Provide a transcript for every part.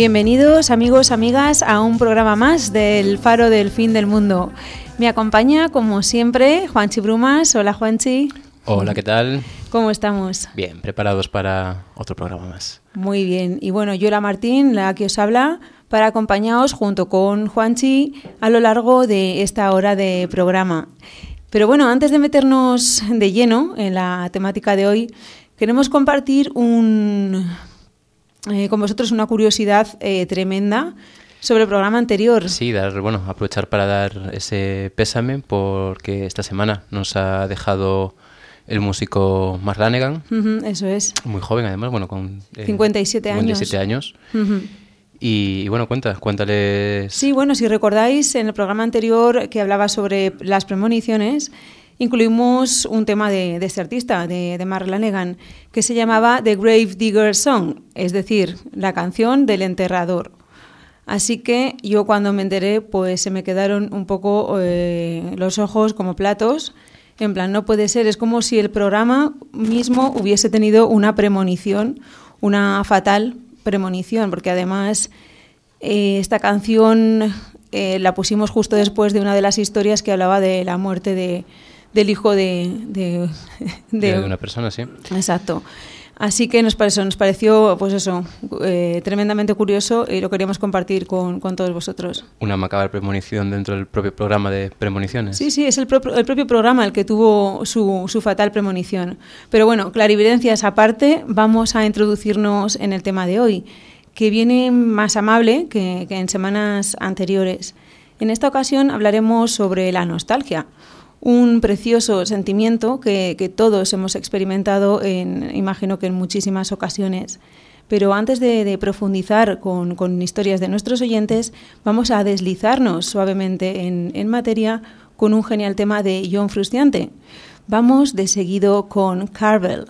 Bienvenidos amigos, amigas a un programa más del Faro del Fin del Mundo. Me acompaña como siempre Juanchi Brumas. Hola Juanchi. Hola, ¿qué tal? ¿Cómo estamos? Bien, preparados para otro programa más. Muy bien. Y bueno, yo la Martín, la que os habla, para acompañaros junto con Juanchi a lo largo de esta hora de programa. Pero bueno, antes de meternos de lleno en la temática de hoy, queremos compartir un, eh, con vosotros una curiosidad eh, tremenda sobre el programa anterior. Sí, dar, bueno, aprovechar para dar ese pésame porque esta semana nos ha dejado el músico Mark Lanegan. eso es. Muy joven además, bueno, con 57 eh, años. 57 años. y, bueno, cuenta, cuéntales. Sí, bueno, si recordáis en el programa anterior que hablaba sobre las premoniciones, incluimos un tema de, este artista, de, de Mark Lanegan, que se llamaba The Grave Digger Song, es decir, la canción del enterrador. Así que yo cuando me enteré, pues se me quedaron un poco eh, los ojos como platos. En plan, no puede ser, es como si el programa mismo hubiese tenido una premonición, una fatal premonición, porque además eh, esta canción eh, la pusimos justo después de una de las historias que hablaba de la muerte de, del hijo de, de, una persona, sí. Exacto. Así que nos pareció, nos pareció pues eso, eh, tremendamente curioso y lo queríamos compartir con, con, todos vosotros. Una macabra premonición dentro del propio programa de premoniciones. Sí, sí, es el, el propio programa el que tuvo su, su, fatal premonición. Pero bueno, clarividencias aparte, vamos a introducirnos en el tema de hoy, que viene más amable que, que en semanas anteriores. En esta ocasión hablaremos sobre la nostalgia un precioso sentimiento que, todos hemos experimentado, en, imagino que en muchísimas ocasiones. Pero antes de, profundizar con, historias de nuestros oyentes, vamos a deslizarnos suavemente en, en materia con un genial tema de John Frustiante. Vamos de seguido con Carvel.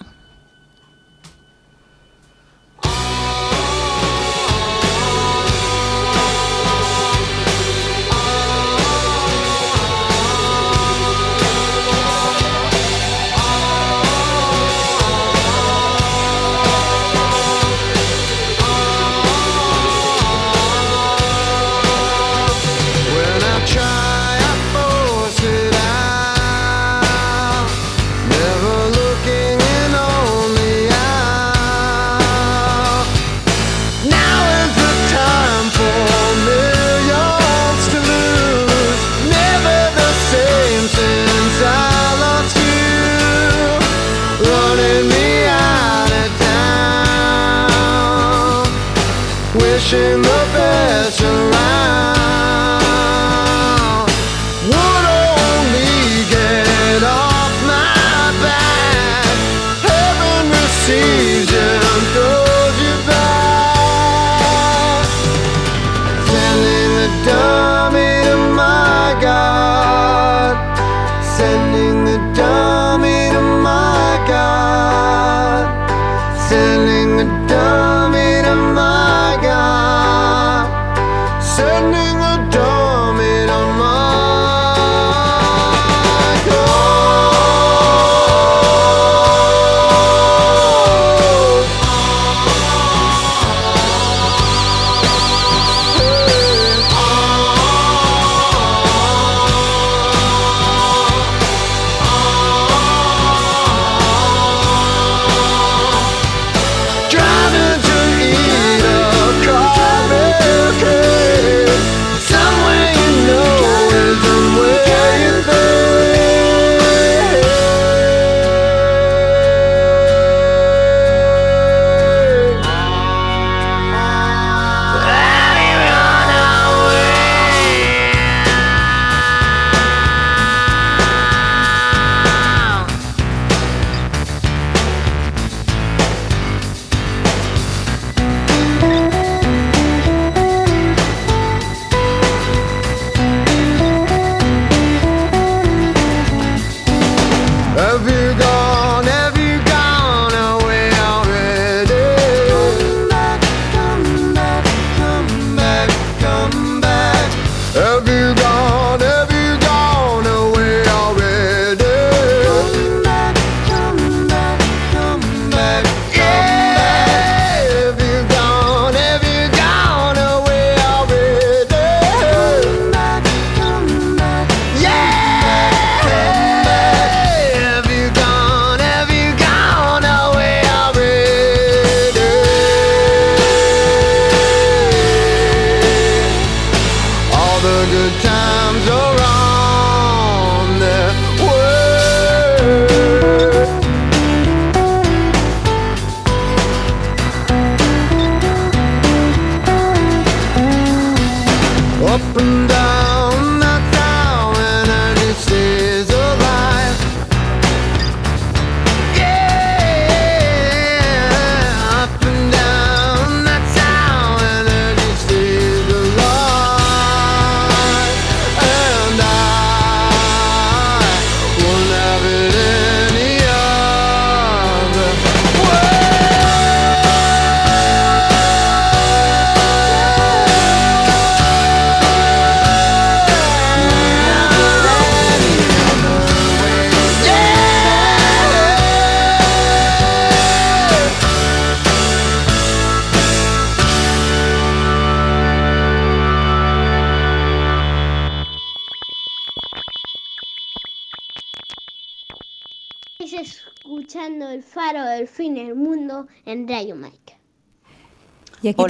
Y aquí,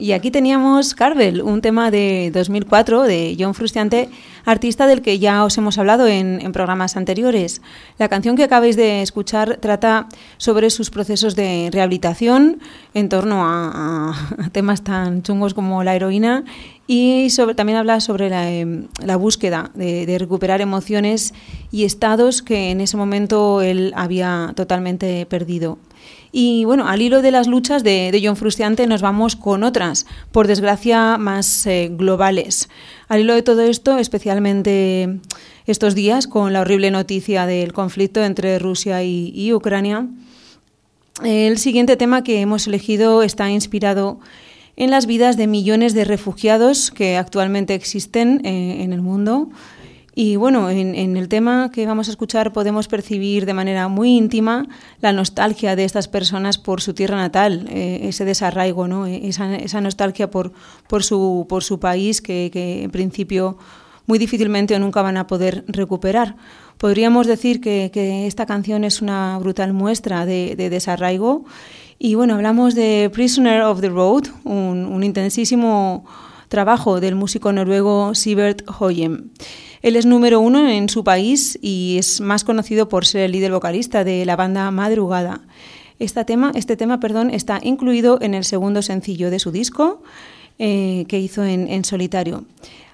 y aquí teníamos Carvel, un tema de 2004 de John Frustiante, artista del que ya os hemos hablado en, programas anteriores. La canción que acabáis de escuchar trata sobre sus procesos de rehabilitación en torno a, temas tan chungos como la heroína y sobre, también habla sobre la, em, búsqueda de, de, recuperar emociones y estados que en ese momento él había totalmente perdido. Y bueno, al hilo de las luchas de, John Frustiante nos vamos con otras, por desgracia más eh, globales. Al hilo de todo esto, especialmente estos días, con la horrible noticia del conflicto entre Rusia y, Ucrania, el siguiente tema que hemos elegido está inspirado en las vidas de millones de refugiados que actualmente existen eh, en el mundo y bueno, en, el tema que vamos a escuchar podemos percibir de manera muy íntima la nostalgia de estas personas por su tierra natal, eh, ese desarraigo, ¿no? E, esa, nostalgia por, por, su, por su país que, en principio muy difícilmente o nunca van a poder recuperar. Podríamos decir que, esta canción es una brutal muestra de, desarraigo. Y bueno, hablamos de Prisoner of the Road, un, un intensísimo trabajo del músico noruego Sivert Hoyem. Él es número uno en su país y es más conocido por ser el líder vocalista de la banda Madrugada. Este tema, este tema perdón, está incluido en el segundo sencillo de su disco eh, que hizo en, solitario.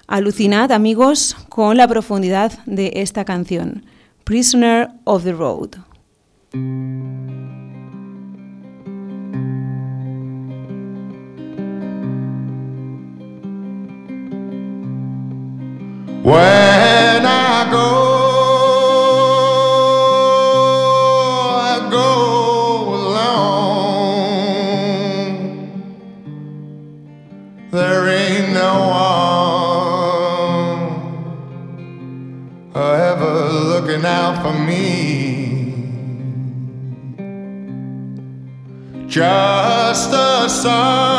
Alucinad, amigos, con la profundidad de esta canción, Prisoner of the Road. For me. Just a sun.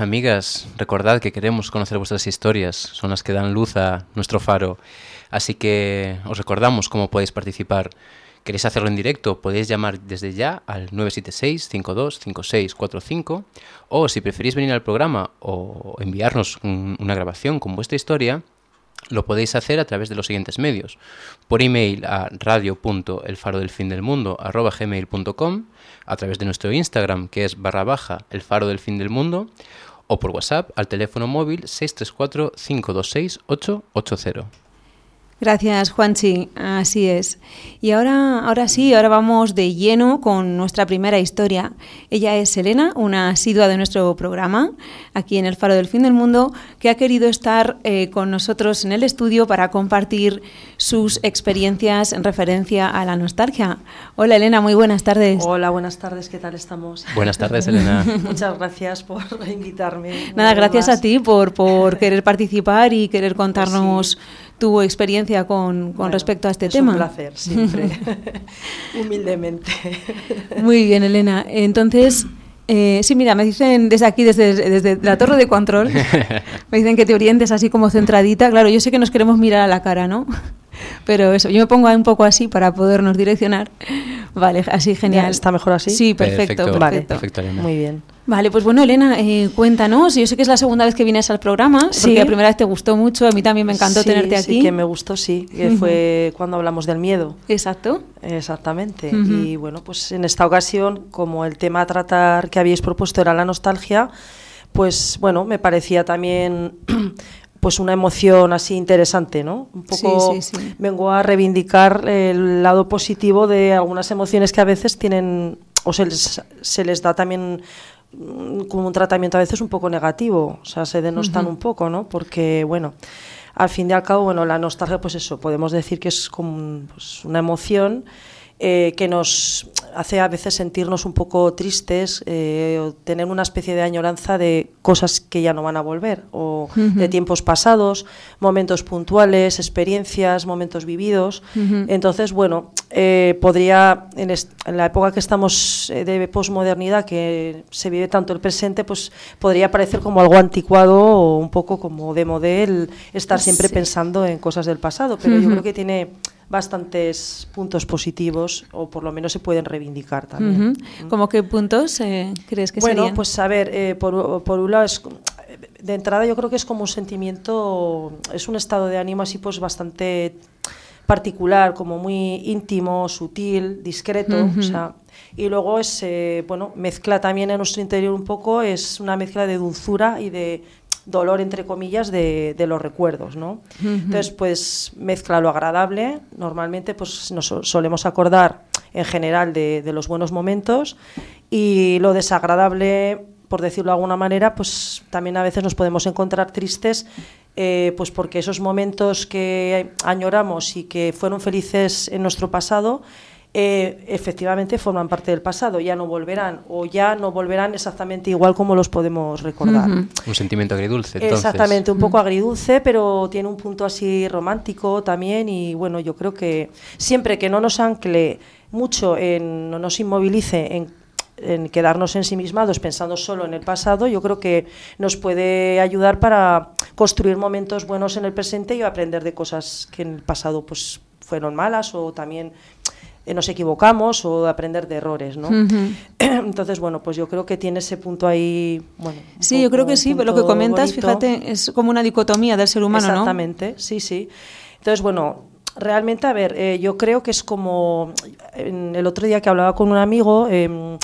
Amigas, recordad que queremos conocer vuestras historias, son las que dan luz a nuestro faro. Así que os recordamos cómo podéis participar. ¿Queréis hacerlo en directo? Podéis llamar desde ya al 976-525645 o si preferís venir al programa o enviarnos una grabación con vuestra historia, lo podéis hacer a través de los siguientes medios. Por email a radio.elfarodelfindelmundo.com, a través de nuestro Instagram que es barra baja el faro del fin del mundo, o por WhatsApp al teléfono móvil 634 526 880. Gracias, Juanchi. Así es. Y ahora, ahora sí, ahora vamos de lleno con nuestra primera historia. Ella es Elena, una asidua de nuestro programa, aquí en el Faro del Fin del Mundo, que ha querido estar eh, con nosotros en el estudio para compartir sus experiencias en referencia a la nostalgia. Hola, Elena, muy buenas tardes. Hola, buenas tardes, ¿qué tal estamos? Buenas tardes, Elena. Muchas gracias por invitarme. Nada, gracias a ti por, por querer participar y querer pues contarnos tu experiencia con, con respecto a este tema. Un placer, siempre, humildemente. Muy bien, Elena. Entonces, eh, sí, mira, me dicen desde aquí, desde, desde la torre de control, me dicen que te orientes así como centradita. Claro, yo sé que nos queremos mirar a la cara, ¿no? Pero eso, yo me pongo un poco así para podernos direccionar. Vale, así genial. ¿Está mejor así? Sí, perfecto. perfecto. Muy bien. Vale, pues bueno, Elena, eh, cuéntanos. Yo sé que es la segunda vez que vienes al programa, sí. porque la primera vez te gustó mucho, a mí también me encantó tenerte aquí. Sí, que me gustó, sí, que fue cuando hablamos del miedo. Exacto. Exactamente. Y bueno, pues en esta ocasión, como el tema a tratar que habíais propuesto era la nostalgia, pues bueno, me parecía también pues una emoción así interesante, ¿no? Un poco vengo a reivindicar el lado positivo de algunas emociones que a veces tienen o se les, se les da también como un tratamiento a veces un poco negativo, o sea, se denostan un poco, ¿no? Porque, bueno, al fin y al cabo, bueno, la nostalgia, pues eso, podemos decir que es como pues, una emoción eh, que nos hace a veces sentirnos un poco tristes, eh, o tener una especie de añoranza de cosas que ya no van a volver, o de tiempos pasados, momentos puntuales, experiencias, momentos vividos. Entonces, bueno, eh, podría, en, la época que estamos de posmodernidad, que se vive tanto el presente, pues podría parecer como algo anticuado o un poco como de modelo estar siempre pensando en cosas del pasado, pero yo creo que tiene bastantes puntos positivos o por lo menos se pueden reivindicar también. Uh ¿Cómo qué puntos eh, crees que bueno, serían? pues a ver, eh, por, por, un lado es, de entrada yo creo que es como un sentimiento, es un estado de ánimo así pues bastante particular, como muy íntimo, sutil, discreto, o sea, y luego es, eh, bueno, mezcla también en nuestro interior un poco, es una mezcla de dulzura y de dolor, entre comillas, de, de los recuerdos, ¿no? Entonces, pues mezcla lo agradable, normalmente pues nos solemos acordar en general de, de, los buenos momentos. Y lo desagradable, por decirlo de alguna manera, pues también a veces nos podemos encontrar tristes eh, pues porque esos momentos que añoramos y que fueron felices en nuestro pasado eh, efectivamente forman parte del pasado, ya no volverán o ya no volverán exactamente igual como los podemos recordar. Un sentimiento agridulce. Entonces. Exactamente, un poco agridulce, pero tiene un punto así romántico también y bueno, yo creo que siempre que no nos ancle mucho, en, no nos inmovilice en en quedarnos ensimismados pensando solo en el pasado, yo creo que nos puede ayudar para construir momentos buenos en el presente y aprender de cosas que en el pasado pues fueron malas o también eh, nos equivocamos o aprender de errores, ¿no? Entonces, bueno, pues yo creo que tiene ese punto ahí, bueno. Sí, yo creo que sí, lo que comentas, fíjate, es como una dicotomía del ser humano, Exactamente, sí, sí. Entonces, bueno, realmente, a ver, eh, yo creo que es como, en el otro día que hablaba con un amigo, eh,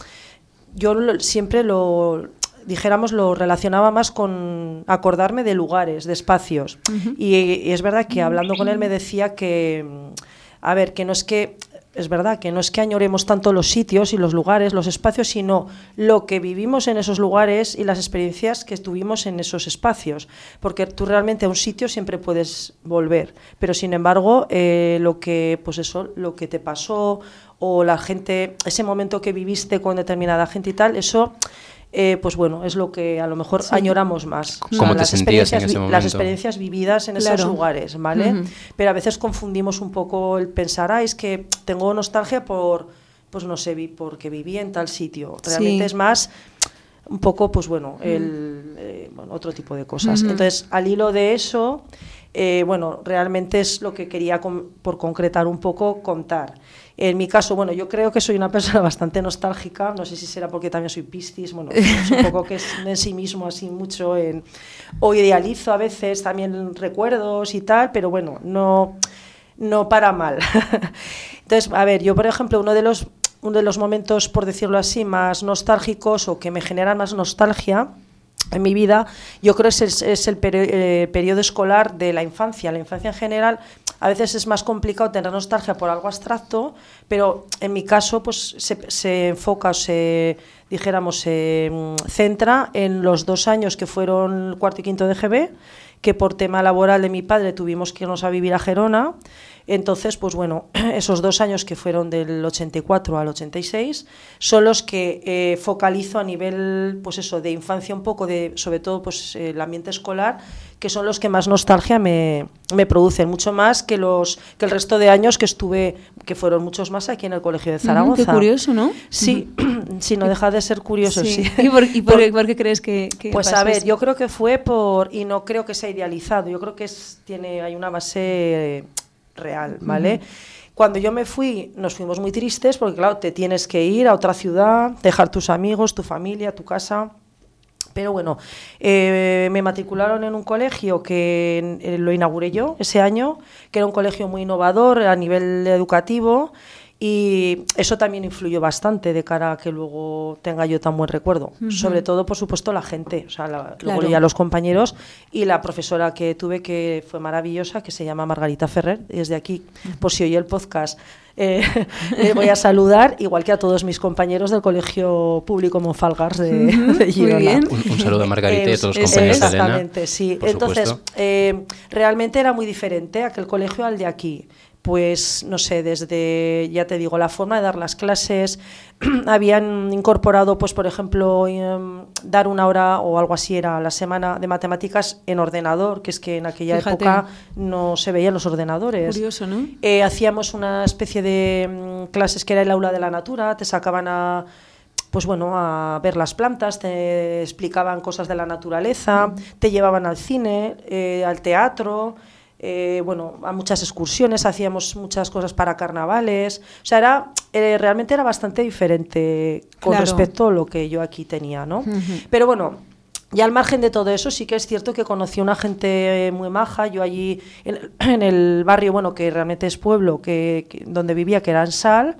yo siempre lo, dijéramos, lo relacionaba más con acordarme de lugares, de espacios. y, es verdad que hablando con él me decía que, a ver, que no es que es verdad que no es que añoremos tanto los sitios y los lugares, los espacios, sino lo que vivimos en esos lugares y las experiencias que tuvimos en esos espacios. Porque tú realmente a un sitio siempre puedes volver, pero sin embargo, eh, lo que, pues eso, lo que te pasó o la gente, ese momento que viviste con determinada gente y tal, eso eh, pues bueno, es lo que a lo mejor añoramos más. ¿Cómo te sentías en ese momento? Las experiencias vividas en esos lugares, ¿vale? Pero a veces confundimos un poco el pensar, ah, es que tengo nostalgia por, pues no sé, porque viví en tal sitio. Realmente es más un poco, pues bueno, el, eh, otro tipo de cosas. Entonces, al hilo de eso, eh, bueno, realmente es lo que quería, por concretar un poco, contar. En mi caso, bueno, yo creo que soy una persona bastante nostálgica, no sé si será porque también soy piscis, bueno, es un poco que es en sí mismo así mucho, en, o idealizo a veces también recuerdos y tal, pero bueno, no, no para mal. Entonces, a ver, yo por ejemplo, uno de los, uno de los momentos, por decirlo así, más nostálgicos o que me generan más nostalgia, en mi vida, yo creo que es el, eh, periodo escolar de la infancia. La infancia en general a veces es más complicado tener nostalgia por algo abstracto, pero en mi caso pues se, enfoca, se dijéramos, se mm, centra en los dos años que fueron cuarto y quinto de GB, que por tema laboral de mi padre tuvimos que irnos a vivir a Gerona entonces, pues bueno, esos dos años que fueron del 84 al 86 son los que eh, focalizo a nivel, pues eso, de infancia un poco, de sobre todo pues el ambiente escolar, que son los que más nostalgia me, me, producen, mucho más que los que el resto de años que estuve, que fueron muchos más aquí en el Colegio de Zaragoza. qué curioso, ¿no? Sí, sí, no deja de ser curioso, sí. ¿Y, por, qué crees que, Pues a ver, yo creo que fue por, y no creo que sea idealizado, yo creo que es, tiene, hay una base real, ¿vale? Cuando yo me fui, nos fuimos muy tristes porque, claro, te tienes que ir a otra ciudad, dejar tus amigos, tu familia, tu casa. Pero bueno, eh, me matricularon en un colegio que eh, lo inauguré yo ese año, que era un colegio muy innovador a nivel educativo y eso también influyó bastante de cara a que luego tenga yo tan buen recuerdo. Sobre todo, por supuesto, la gente, o sea, luego ya los compañeros y la profesora que tuve que fue maravillosa, que se llama Margarita Ferrer. Desde aquí, por si oye el podcast, eh, le voy a saludar, igual que a todos mis compañeros del Colegio Público Monfalgars de, de Girona. Un, saludo a Margarita y a todos los compañeros de Elena. Exactamente, sí. Entonces, eh, realmente era muy diferente aquel colegio al de aquí pues no sé, desde, ya te digo, la forma de dar las clases, habían incorporado, pues por ejemplo, em, dar una hora o algo así era la semana de matemáticas en ordenador, que es que en aquella época no se veían los ordenadores. Curioso, ¿no? Eh, hacíamos una especie de mm, clases que era el aula de la natura, te sacaban a pues bueno, a ver las plantas, te explicaban cosas de la naturaleza, te llevaban al cine, eh, al teatro, eh, bueno, a muchas excursiones, hacíamos muchas cosas para carnavales. O sea, era, eh, realmente era bastante diferente con respecto a lo que yo aquí tenía, ¿no? Pero bueno, ya al margen de todo eso, sí que es cierto que conocí a una gente muy maja. Yo allí, en, el barrio, bueno, que realmente es pueblo, que, donde vivía, que era en Sal,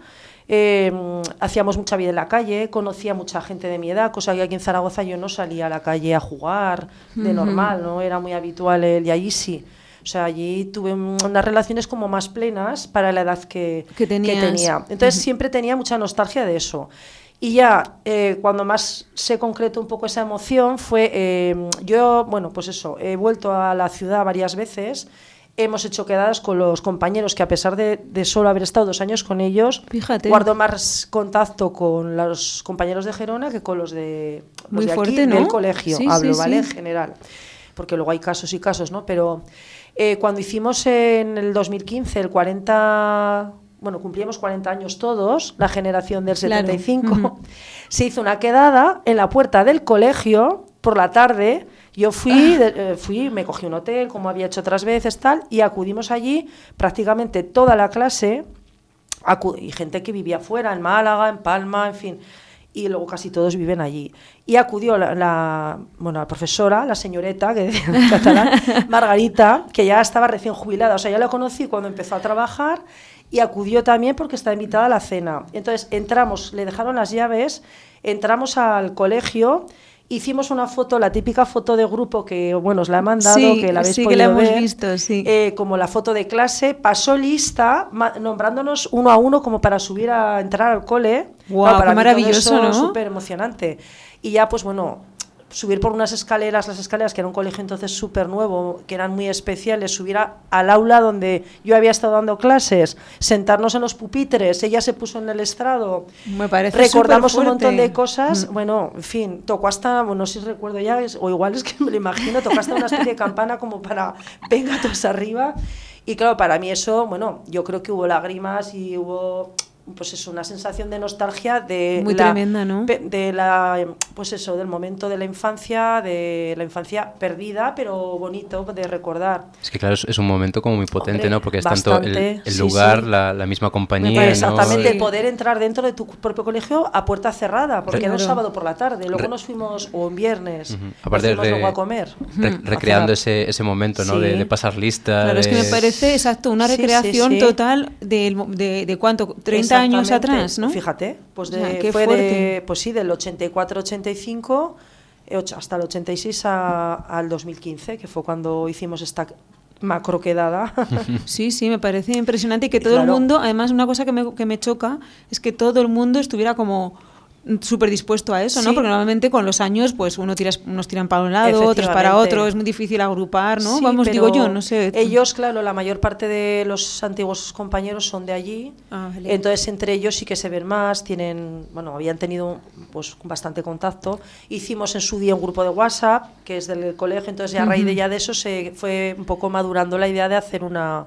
em, hacíamos mucha vida en la calle, conocía mucha gente de mi edad, cosa que aquí en Zaragoza yo no salía a la calle a jugar de normal, ¿no? Era muy habitual el, y allí sí. O sea, allí tuve unas relaciones como más plenas para la edad que, tenía. Entonces siempre tenía mucha nostalgia de eso. Y ya eh, cuando más se concretó un poco esa emoción fue, eh, yo, bueno, pues eso, he vuelto a la ciudad varias veces, hemos hecho quedadas con los compañeros que a pesar de, solo haber estado dos años con ellos, guardo más contacto con los compañeros de Gerona que con los de, Muy aquí, del colegio, hablo, ¿vale? En general, porque luego hay casos y casos, ¿no? Pero eh, cuando hicimos en el 2015 el 40, bueno, cumplíamos 40 años todos, la generación del 75, se hizo una quedada en la puerta del colegio por la tarde. Yo fui, eh, fui, me cogí un hotel, como había hecho otras veces, tal, y acudimos allí prácticamente toda la clase, y gente que vivía fuera, en Málaga, en Palma, en fin y luego casi todos viven allí. Y acudió la, bueno, la profesora, la señorita, que en catalán, Margarita, que ya estaba recién jubilada. O sea, ya la conocí cuando empezó a trabajar y acudió también porque estaba invitada a la cena. Entonces entramos, le dejaron las llaves, entramos al colegio hicimos una foto, la típica foto de grupo que, bueno, os la he mandado, que la habéis sí, podido que la hemos ver, visto, sí. eh, como la foto de clase, pasó lista, nombrándonos uno a uno como para subir a entrar al cole. Guau, para qué maravilloso, ¿no? Súper emocionante. Y ya, pues bueno, subir por unas escaleras, las escaleras, que era un colegio entonces súper nuevo, que eran muy especiales, subir a- al aula donde yo había estado dando clases, sentarnos en los pupitres, ella se puso en el estrado, Me parece recordamos un montón de cosas, Mm. bueno, en fin, tocó hasta, bueno, no sé si recuerdo ya, es- o igual es que me lo imagino, tocó hasta una especie de campana como para, venga todos arriba, y claro, para mí eso, bueno, yo creo que hubo lágrimas y hubo, pues eso, una sensación de nostalgia de Muy la, tremenda, ¿no? de la, pues eso, del momento de la infancia, de la infancia perdida, pero bonito de recordar. Es que claro, es, es un momento como muy potente, Hombre, ¿no? Porque es tanto el, lugar, sí. La, la misma compañía, parece ¿no? Exactamente, Sí. poder entrar dentro de tu propio colegio a puerta cerrada, porque era un sábado por la tarde, luego Re- nos fuimos, o un viernes, Ujú. nos Aparte de- luego a comer. Re- recreando ese, ese momento, ¿no? De, Sí. de pasar lista. Claro, es que de- me parece, exacto, una Sí, sí, recreación sí. total del mo- de, de, cuánto, 30 años atrás, ¿no? Fíjate, pues O sea, de, qué fue de, pues sí, del 84-85 eh, hasta el 86 a- al 2015, que fue cuando hicimos esta macro quedada. Sí, sí, me parece impresionante y que todo el mundo, además una cosa que me, que me choca es que todo el mundo estuviera como súper dispuesto a eso, ¿no? Sí. Porque normalmente con los años, pues uno tira, unos tiran para un lado, otros para otro, es muy difícil agrupar, ¿no? Sí, Vamos, digo yo, no sé. Ellos, claro, la mayor parte de los antiguos compañeros son de allí. Ah, vale. Entonces, entre ellos sí que se ven más, tienen, bueno, habían tenido pues bastante contacto. Hicimos en su día un grupo de WhatsApp, que es del colegio, entonces a raíz de ya de eso se fue un poco madurando la idea de hacer una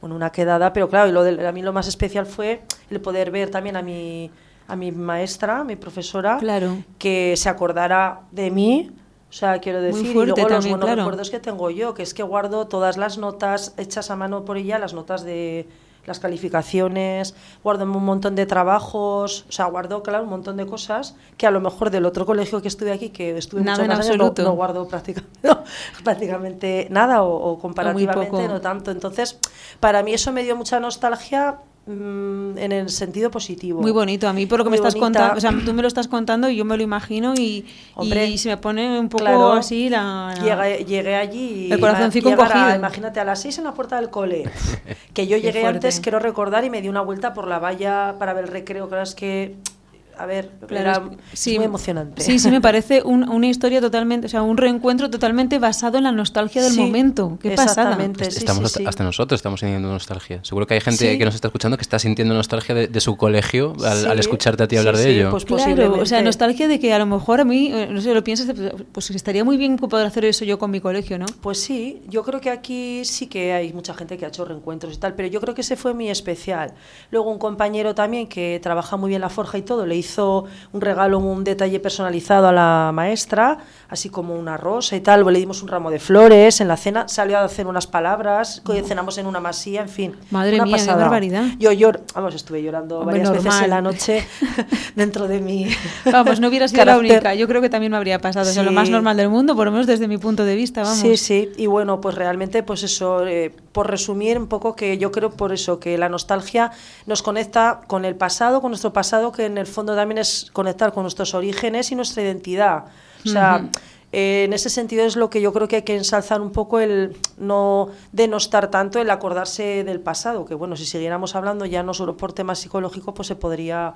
bueno, una quedada, pero claro, y lo del- a mí lo más especial fue el poder ver también a mi a mi maestra, mi profesora, Claro. que se acordara de mí. O sea, quiero decir, y luego los también, buenos claro. recuerdos que tengo yo, que es que guardo todas las notas hechas a mano por ella, las notas de las calificaciones, guardo un montón de trabajos, o sea, guardo, claro, un montón de cosas que a lo mejor del otro colegio que estuve aquí, que estuve Nada muchos en años, no- absoluto. no, guardo prácticamente, no, prácticamente nada o, o comparativamente poco. no tanto. Entonces, para mí eso me dio mucha nostalgia mm, en el sentido positivo. Muy bonito, a mí por lo que me estás bonita. contando, o sea, tú me lo estás contando y yo me lo imagino y, Hombre, y se me pone un poco Claro, así la... la- Llegué, llegué allí y El corazoncito encogido. imagínate, a las seis en la puerta del cole. que yo llegué antes, quiero recordar, y me di una vuelta por la valla para ver el recreo. Claro, es que, a ver, Claro, era es- es muy emocionante. Sí, sí, me parece un- una historia totalmente, o sea, un reencuentro totalmente basado en la nostalgia del Sí, momento. Qué pasada. exactamente. Est- sí, estamos sí, hasta, sí. hasta nosotros estamos sintiendo nostalgia. Seguro que hay gente Sí. que nos está escuchando que está sintiendo nostalgia de, de su colegio al, al Sí, escucharte a ti sí, hablar de sí, ello. pues Claro, o sea, nostalgia de que a lo mejor a mí, eh, no sé, lo piensas, de- pues estaría muy bien poder hacer eso yo con mi colegio, ¿no? Pues sí, yo creo que aquí sí que hay mucha gente que ha hecho reencuentros y tal, pero yo creo que ese fue muy especial. Luego un compañero también que trabaja muy bien la forja y todo, le hizo un regalo, un detalle personalizado a la maestra, así como una rosa y tal, le dimos un ramo de flores en la cena, salió a hacer unas palabras, cenamos en una masía, en fin. Madre una mía, qué pasada. barbaridad. Yo lloro, vamos, estuve llorando Hombre, varias veces normal. en la noche dentro de mi Vamos, no hubiera sido la única. Yo creo que también me habría pasado. O sea, lo Sí. más normal del mundo, por lo menos desde mi punto de vista, vamos. Sí, sí, y bueno, pues realmente, pues eso, eh, por resumir un poco que yo creo por eso, que la nostalgia nos conecta con el pasado, con nuestro pasado, que en el fondo también es conectar con nuestros orígenes y nuestra identidad. O sea, Ujú. eh, en ese sentido es lo que yo creo que hay que ensalzar un poco el no denostar tanto el acordarse del pasado, que bueno, si siguiéramos hablando ya no solo por temas psicológicos, pues se podría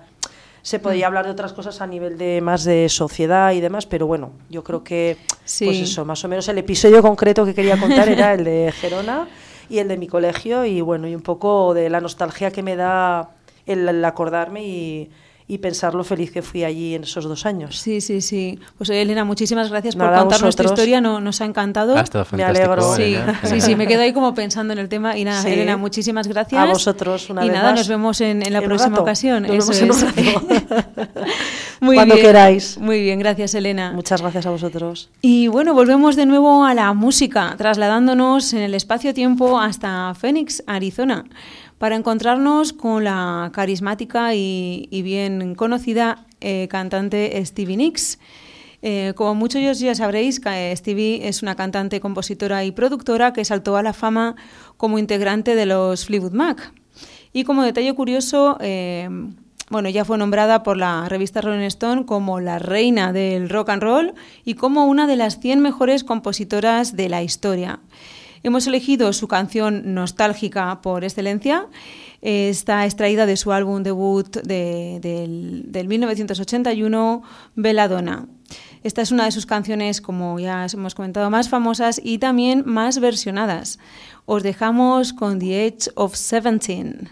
se Mm. podría hablar de otras cosas a nivel de más de sociedad y demás, pero bueno, yo creo que Sí. pues eso, más o menos el episodio concreto que quería contar era el de Gerona y el de mi colegio y bueno, y un poco de la nostalgia que me da el, el acordarme y, y pensar lo feliz que fui allí en esos dos años. Sí, sí, sí. Pues Elena, muchísimas gracias por Nada, contarnos tu historia, no, nos ha encantado. Ha estado Me fantástico. alegro. Sí, sí, sí, me quedo ahí como pensando en el tema. Y nada, Sí. Elena, muchísimas gracias. A vosotros, una Y vez nemos más. nos vemos en, en la En próxima rato. ocasión. Nos Eso vemos en un es. rato. Muy Cuando bien. queráis. Muy bien, gracias, Elena. Muchas gracias a vosotros. Y bueno, volvemos de nuevo a la música, trasladándonos en el espacio-tiempo hasta Phoenix, Arizona, para encontrarnos con la carismática y, y bien conocida eh, cantante Stevie Nicks. Eh, como muchos ya sabréis, eh, Stevie es una cantante, compositora y productora que saltó a la fama como integrante de los Fleetwood Mac. Y como detalle curioso, eh, bueno, ella fue nombrada por la revista Rolling Stone como la reina del rock and roll y como una de las 100 mejores compositoras de la historia. Hemos elegido su canción nostálgica por excelencia. Está extraída de su álbum debut de, del, del 1981, Belladonna. Esta es una de sus canciones, como ya hemos comentado, más famosas y también más versionadas. Os dejamos con The Edge of Seventeen.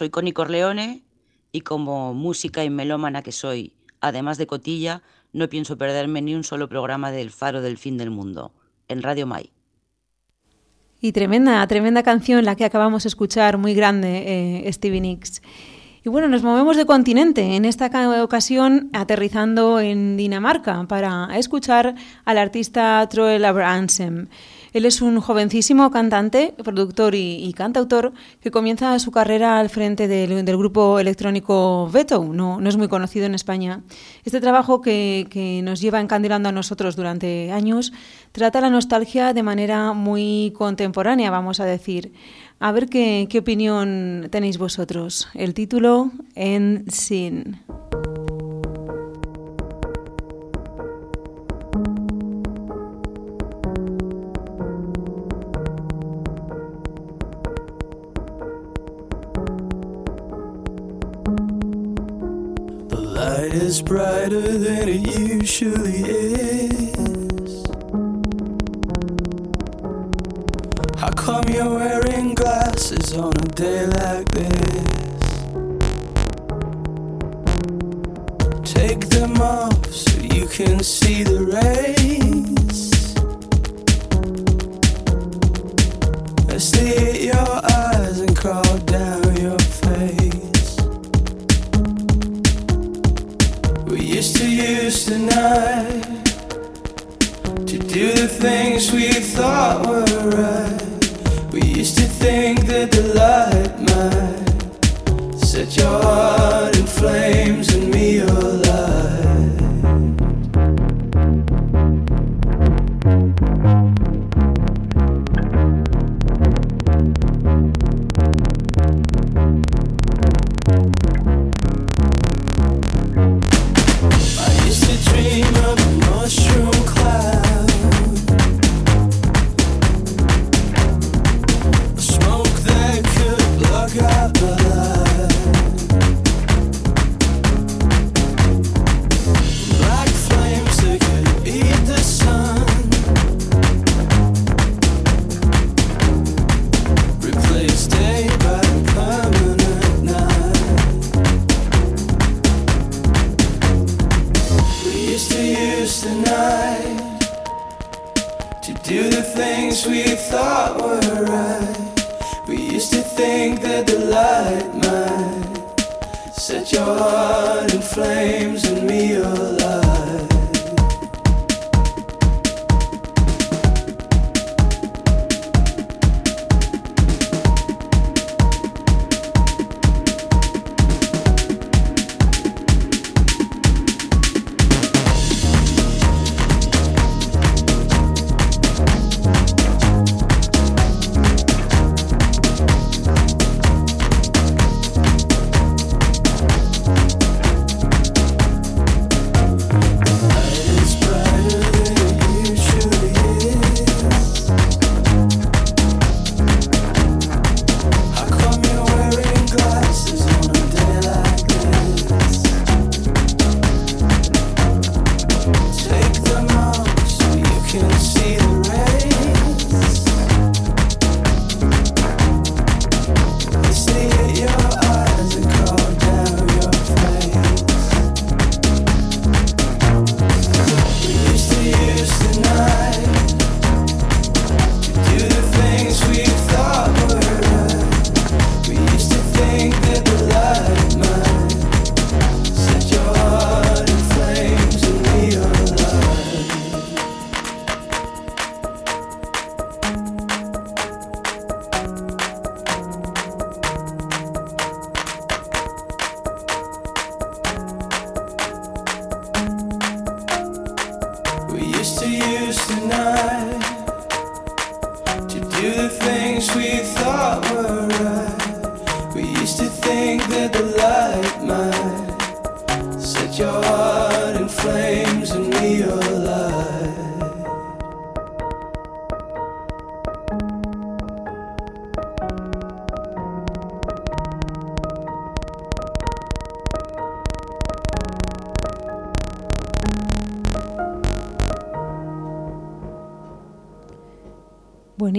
Soy Connie Corleone y como música y melómana que soy, además de cotilla, no pienso perderme ni un solo programa del Faro del Fin del Mundo, en Radio Mai. Y tremenda, tremenda canción la que acabamos de escuchar, muy grande, eh, Stevie Nicks. Y bueno, nos movemos de continente, en esta ocasión aterrizando en Dinamarca para escuchar al artista Troel Abrahamsen. Él es un jovencísimo cantante, productor y, cantautor que comienza su carrera al frente del, grupo electrónico Veto, no, no, es muy conocido en España. Este trabajo que, nos lleva encandilando a nosotros durante años trata la nostalgia de manera muy contemporánea, vamos a decir. A ver qué, qué opinión tenéis vosotros. El título en Sin. Is brighter than it usually is. How come you're wearing glasses on a day like this? Take them off so you can see the rays. They hit your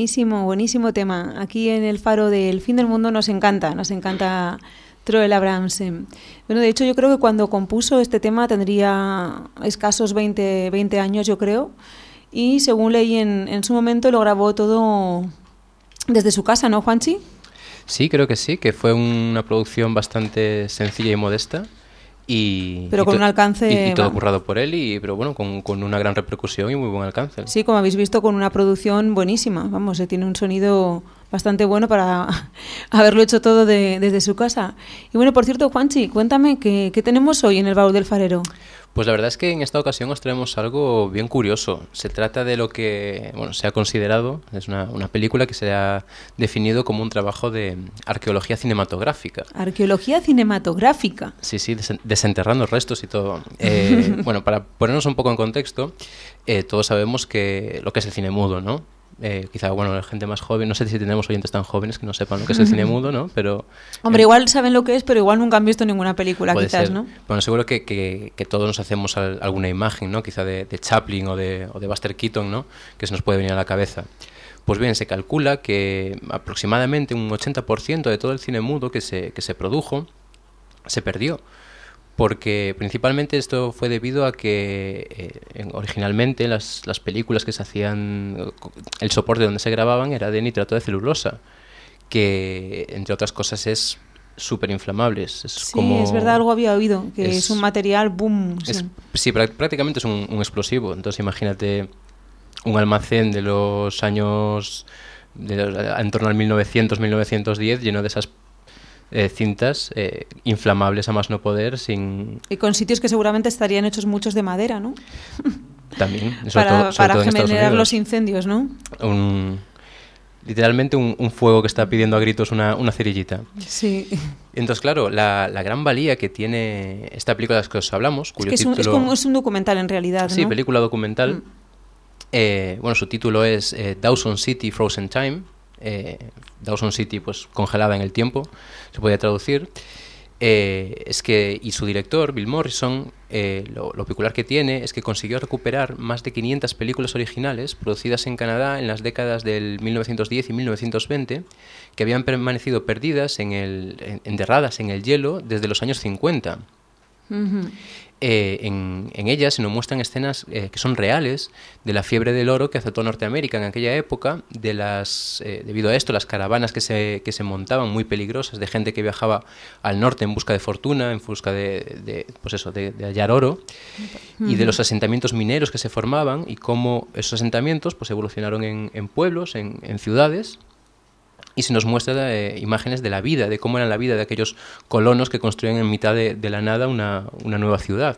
Buenísimo, buenísimo tema. Aquí en el faro del fin del mundo nos encanta, nos encanta Troel Abramsen. Bueno, de hecho yo creo que cuando compuso este tema tendría escasos 20, 20 años, yo creo, y según leí en, en su momento lo grabó todo desde su casa, ¿no, Juanchi? Sí, creo que sí, que fue una producción bastante sencilla y modesta. Y, pero con un alcance y, todo currado por él y pero bueno con, con, una gran repercusión y muy buen alcance. Sí como habéis visto con una producción buenísima vamos se tiene un sonido bastante bueno para haberlo hecho todo de, desde su casa. Y bueno por cierto Juanchi cuéntame qué, qué tenemos hoy en el baúl del farero pues la verdad es que en esta ocasión os traemos algo bien curioso. Se trata de lo que bueno, se ha considerado, es una, una película que se ha definido como un trabajo de arqueología cinematográfica. Arqueología cinematográfica. Sí, sí, desenterrando restos y todo. Eh, bueno, para ponernos un poco en contexto, eh, todos sabemos que lo que es el cine mudo, ¿no? Eh, quizá, bueno, la gente más joven, no sé si tenemos oyentes tan jóvenes que no sepan lo que es el cine mudo, ¿no? Pero... Hombre, igual saben lo que es, pero igual nunca han visto ninguna película, quizás, ¿no? Bueno, seguro que, que, que, todos nos hacemos alguna imagen, ¿no? Quizá de, de Chaplin o de, o de Buster Keaton, ¿no? Que se nos puede venir a la cabeza. Pues bien, se calcula que aproximadamente un 80% de todo el cine mudo que se, que se produjo se perdió porque principalmente esto fue debido a que eh, originalmente las, las, películas que se hacían, el soporte donde se grababan era de nitrato de celulosa, que entre otras cosas es súper inflamable. Es sí, es verdad, algo había oído, que es, un material boom. Es, sí, prácticamente es un, un, explosivo. Entonces imagínate un almacén de los años, de, en torno al 1900-1910, lleno de esas eh, cintas eh, inflamables a más no poder sin... Y con sitios que seguramente estarían hechos muchos de madera, ¿no? También, sobre para, todo, sobre para todo generar los incendios, ¿no? Un, literalmente un, un, fuego que está pidiendo a gritos una, una cerillita. Sí. Entonces, claro, la, la, gran valía que tiene esta película de las que os hablamos, cuyo es que es, título... un, es, como, es un documental en realidad, Sí, ¿no? película documental. Mm. Eh, bueno, su título es eh, Dawson City Frozen Time, eh, Dawson City pues congelada en el tiempo, se podría traducir. Eh, es que, y su director, Bill Morrison, eh, lo, lo, peculiar que tiene es que consiguió recuperar más de 500 películas originales producidas en Canadá en las décadas del 1910 y 1920, que habían permanecido perdidas, en el, en, enterradas en el hielo desde los años 50. Uh. Eh, en, en, ellas se nos muestran escenas eh, que son reales de la fiebre del oro que azotó Norteamérica en aquella época, de las, eh, debido a esto, las caravanas que se, que se montaban muy peligrosas de gente que viajaba al norte en busca de fortuna, en busca de, de pues eso, de, de, hallar oro, uh -huh. y de los asentamientos mineros que se formaban y cómo esos asentamientos pues, evolucionaron en, en pueblos, en, en ciudades, y se nos muestra eh, imágenes de la vida, de cómo era la vida de aquellos colonos que construían en mitad de, de la nada una, una nueva ciudad.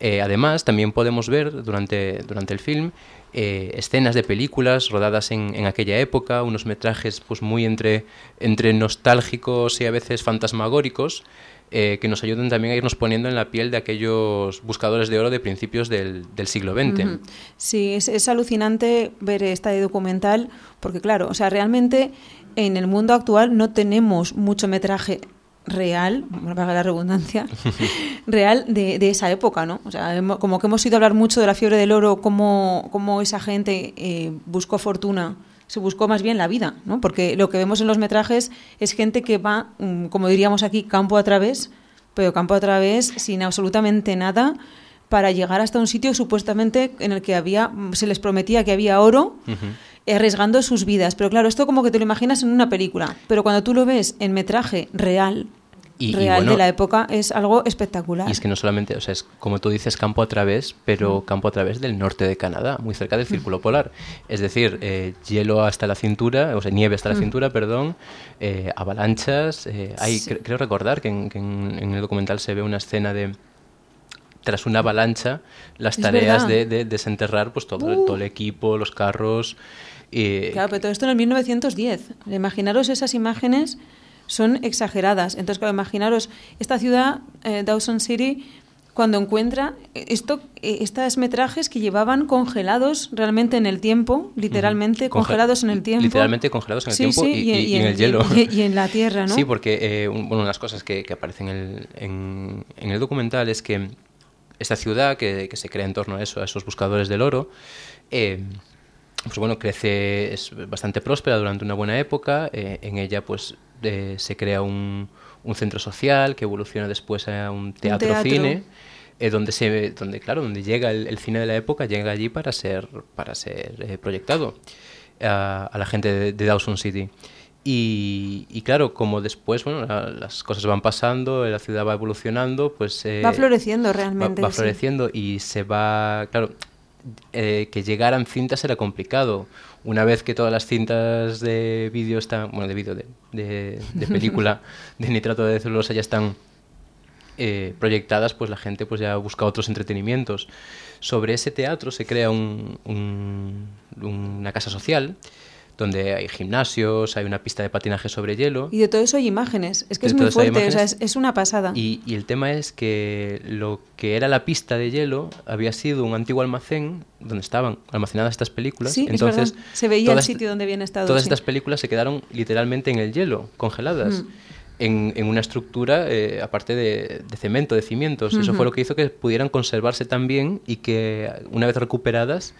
Eh, además, también podemos ver durante, durante el film eh, escenas de películas rodadas en, en, aquella época, unos metrajes pues, muy entre, entre nostálgicos y a veces fantasmagóricos, eh, que nos ayuden también a irnos poniendo en la piel de aquellos buscadores de oro de principios del, del siglo XX. Sí, es, es, alucinante ver este documental, porque claro, o sea, realmente en el mundo actual no tenemos mucho metraje real, valga la redundancia, real de, de, esa época, ¿no? O sea, como que hemos ido a hablar mucho de la fiebre del oro, cómo, cómo esa gente eh, buscó fortuna se buscó más bien la vida, ¿no? Porque lo que vemos en los metrajes es gente que va, mm, como diríamos aquí, campo a través, pero campo a través sin absolutamente nada para llegar hasta un sitio supuestamente en el que había se les prometía que había oro, uh -huh. Arriesgando sus vidas. Pero claro, esto como que te lo imaginas en una película, pero cuando tú lo ves en metraje real, y, real y bueno, de la época es algo espectacular. Y es que no solamente, o sea, es como tú dices, campo a través, pero mm. campo a través del norte de Canadá, muy cerca del mm. círculo polar. Es decir, eh, hielo hasta la cintura, o sea, nieve hasta la mm. cintura, perdón, eh, avalanchas. Eh, hay, sí. cre creo recordar que, en, que en, en, el documental se ve una escena de tras una avalancha las tareas de, de, desenterrar pues todo, uh. todo el equipo, los carros. Claro, pero todo esto en el 1910. Imaginaros esas imágenes son exageradas. Entonces, claro, imaginaros esta ciudad, eh, Dawson City, cuando encuentra esto, eh, estos metrajes que llevaban congelados realmente en el tiempo, literalmente uh -huh. congelados en el tiempo. Literalmente congelados en el sí, tiempo sí, y, y, y, y, en, el hielo. Y, en la tierra, ¿no? Sí, porque eh, bueno, una de las cosas que, que aparecen en el, en, en el, documental es que esta ciudad que, que, se crea en torno a eso, a esos buscadores del oro, eh, pues bueno, crece, es bastante próspera durante una buena época. Eh, en ella, pues, se crea un, un, centro social que evoluciona después a un teatro-cine. Eh, donde se donde claro donde llega el, cine de la época llega allí para ser para ser eh, proyectado a, la gente de, Dawson City y, claro, como después, bueno, las cosas van pasando, la ciudad va evolucionando, pues... va floreciendo realmente. Va, floreciendo y se va, claro, eh, que llegaran cintas era complicado. Una vez que todas las cintas de vídeo están, bueno, de vídeo, de, de, película, de nitrato de celulosa ya están eh, proyectadas, pues la gente pues ya busca otros entretenimientos. Sobre ese teatro se crea un, una casa social donde hay gimnasios, hay una pista de patinaje sobre hielo. Y de todo eso hay imágenes, es que es muy fuerte, o sea, es, una pasada. Y, el tema es que lo que era la pista de hielo había sido un antiguo almacén donde estaban almacenadas estas películas. Sí, Entonces, Se veía el sitio donde habían estado. Todas estas películas se quedaron literalmente en el hielo, congeladas. Mm. En, en, una estructura, eh, aparte de, cemento, de cimientos. Eso fue lo que hizo que pudieran conservarse tan bien y que, una vez recuperadas,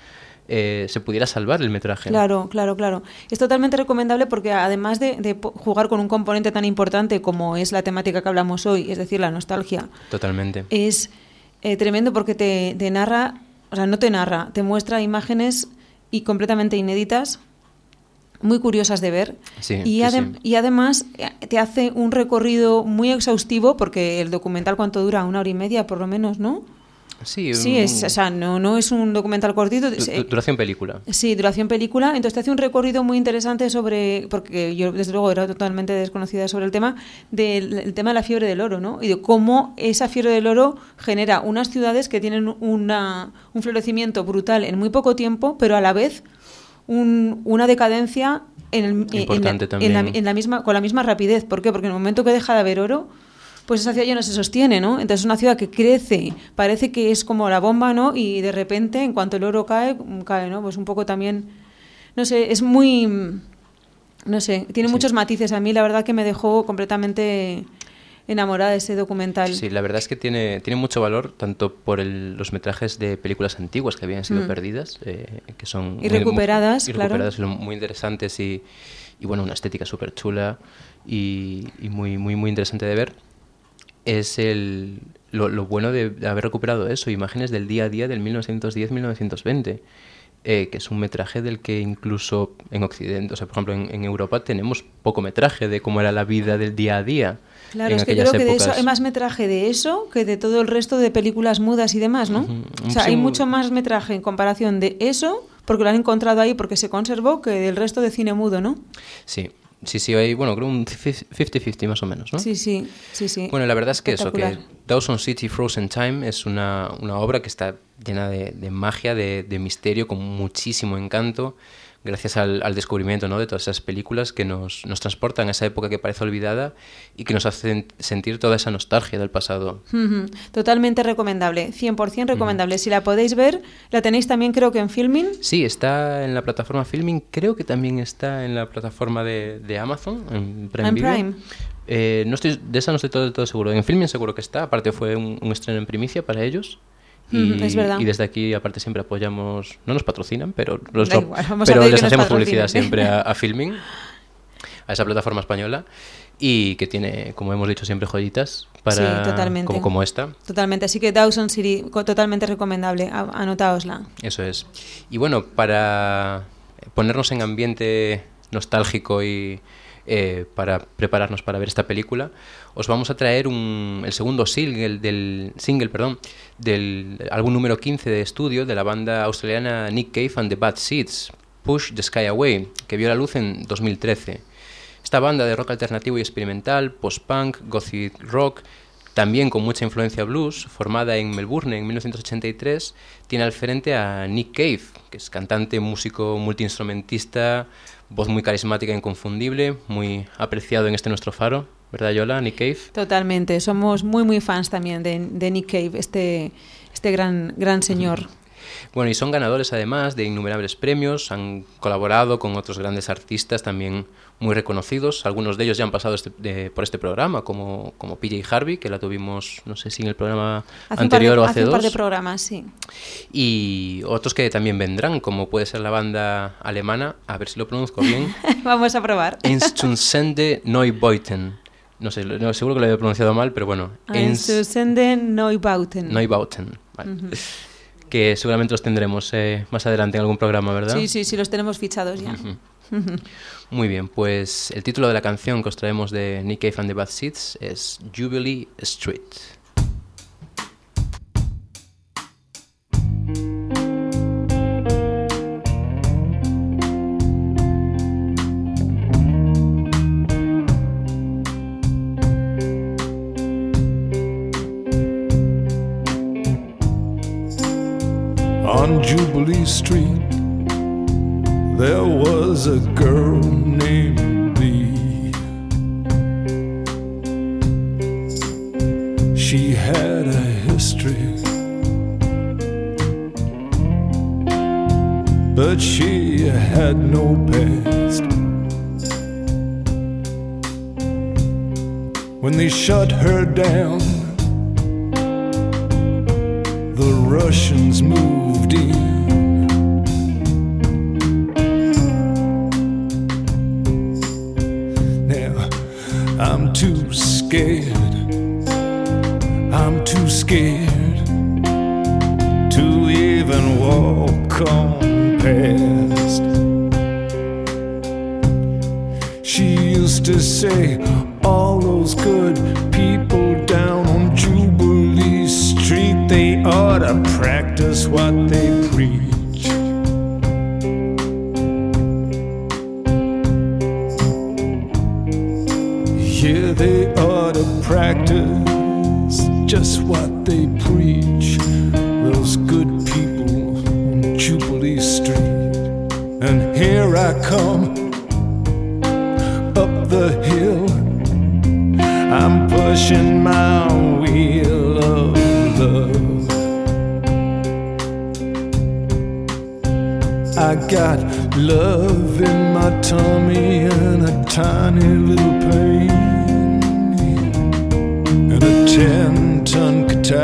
eh, se pudiera salvar el metraje. Claro, claro, claro. Es totalmente recomendable porque además de, jugar con un componente tan importante como es la temática que hablamos hoy, es decir, la nostalgia. Totalmente. Es eh, tremendo porque te, narra, o sea, no te narra, te muestra imágenes y completamente inéditas muy curiosas de ver y, y, además eh, te hace un recorrido muy exhaustivo porque el documental cuánto dura una hora y media por lo menos no Sí, es, o sea, no, no es un documental cortito. duración película. Sí, duración película. Entonces te hace un recorrido muy interesante sobre, porque yo desde luego era totalmente desconocida sobre el tema, del tema de la fiebre del oro, ¿no? Y de cómo esa fiebre del oro genera unas ciudades que tienen una, un florecimiento brutal en muy poco tiempo, pero a la vez un, una decadencia en, el, en la misma, con la misma rapidez. ¿Por qué? Porque en el momento que deja de haber oro pues esa ciudad ya no se sostiene, ¿no? Entonces es una ciudad que crece, parece que es como la bomba, ¿no? Y de repente, en cuanto el oro cae, cae, ¿no? Pues un poco también, no sé, es muy, no sé, tiene muchos matices. A mí la verdad que me dejó completamente enamorada de ese documental. Sí, la verdad es que tiene, tiene mucho valor, tanto por los metrajes de películas antiguas que habían sido mm. perdidas, eh, que son... Y recuperadas, muy, y recuperadas muy interesantes y, y, bueno, una estética súper chula y, y, muy, muy, muy interesante de ver es el, lo, bueno de haber recuperado eso, imágenes del día a día del 1910-1920. Eh, que es un metraje del que incluso en Occidente, o sea, por ejemplo, en, Europa tenemos poco metraje de cómo era la vida del día a día. Claro, es que yo creo que de eso hay más metraje de eso que de todo el resto de películas mudas y demás, ¿no? O sea, hay mucho más metraje en comparación de eso, porque lo han encontrado ahí porque se conservó, que del resto de cine mudo, ¿no? Sí, Sí, sí, hay, bueno, creo un 50-50 más o menos, ¿no? Sí, sí, sí, sí. Bueno, la verdad es que eso, que Dawson City Frozen Time es una, una obra que está llena de, de magia, de, de, misterio, con muchísimo encanto gracias al, descubrimiento ¿no? de todas esas películas que nos, nos, transportan a esa época que parece olvidada y que nos hacen sentir toda esa nostalgia del pasado. Totalmente recomendable, 100% recomendable. Si la podéis ver, la tenéis también creo que en Filming. Sí, está en la plataforma Filming, creo que también está en la plataforma de, de Amazon, en Prime. Eh, no estoy, de esa no estoy todo, todo seguro. En Filming seguro que está, aparte fue un, un estreno en primicia para ellos. Y, es verdad. y, desde aquí, aparte, siempre apoyamos, no nos patrocinan, pero, los, pero les hacemos publicidad siempre a, Filming, a esa plataforma española, y que tiene, como hemos dicho siempre, joyitas para, Como, como, esta. Totalmente, así que Dawson City, totalmente recomendable, anotaosla. Eso es. Y bueno, para ponernos en ambiente nostálgico y eh, para prepararnos para ver esta película, os vamos a traer un, el segundo single del, single perdón, del álbum número 15 de estudio de la banda australiana Nick Cave and the Bad Seeds, Push the Sky Away, que vio la luz en 2013. Esta banda de rock alternativo y experimental, post-punk, gothic rock, también con mucha influencia blues, formada en Melbourne en 1983, tiene al frente a Nick Cave, que es cantante, músico, multiinstrumentista, voz muy carismática e inconfundible, muy apreciado en este nuestro faro, ¿verdad, Yola? Nick Cave. Totalmente, somos muy, muy fans también de, Nick Cave, este, este gran, gran señor. Bueno, y son ganadores además de innumerables premios, han colaborado con otros grandes artistas también muy reconocidos. Algunos de ellos ya han pasado este, por este programa, como, como PJ Harvey, que la tuvimos, no sé si en el programa anterior o hace, dos. un par de programas, sí. Y otros que también vendrán, como puede ser la banda alemana, a ver si lo pronuncio bien. Vamos a probar. Instunsende Neubauten. No sé, seguro que lo he pronunciado mal, pero bueno. Instunsende Neubauten. Neubauten. Que seguramente los tendremos eh, más adelante en algún programa, ¿verdad? Sí, sí, sí, los tenemos fichados ya. Muy bien, pues el título de la canción que os traemos de Nick Cave and the Bad Seeds es Jubilee Street. A girl named Lee. She had a history, but she had no past. When they shut her down,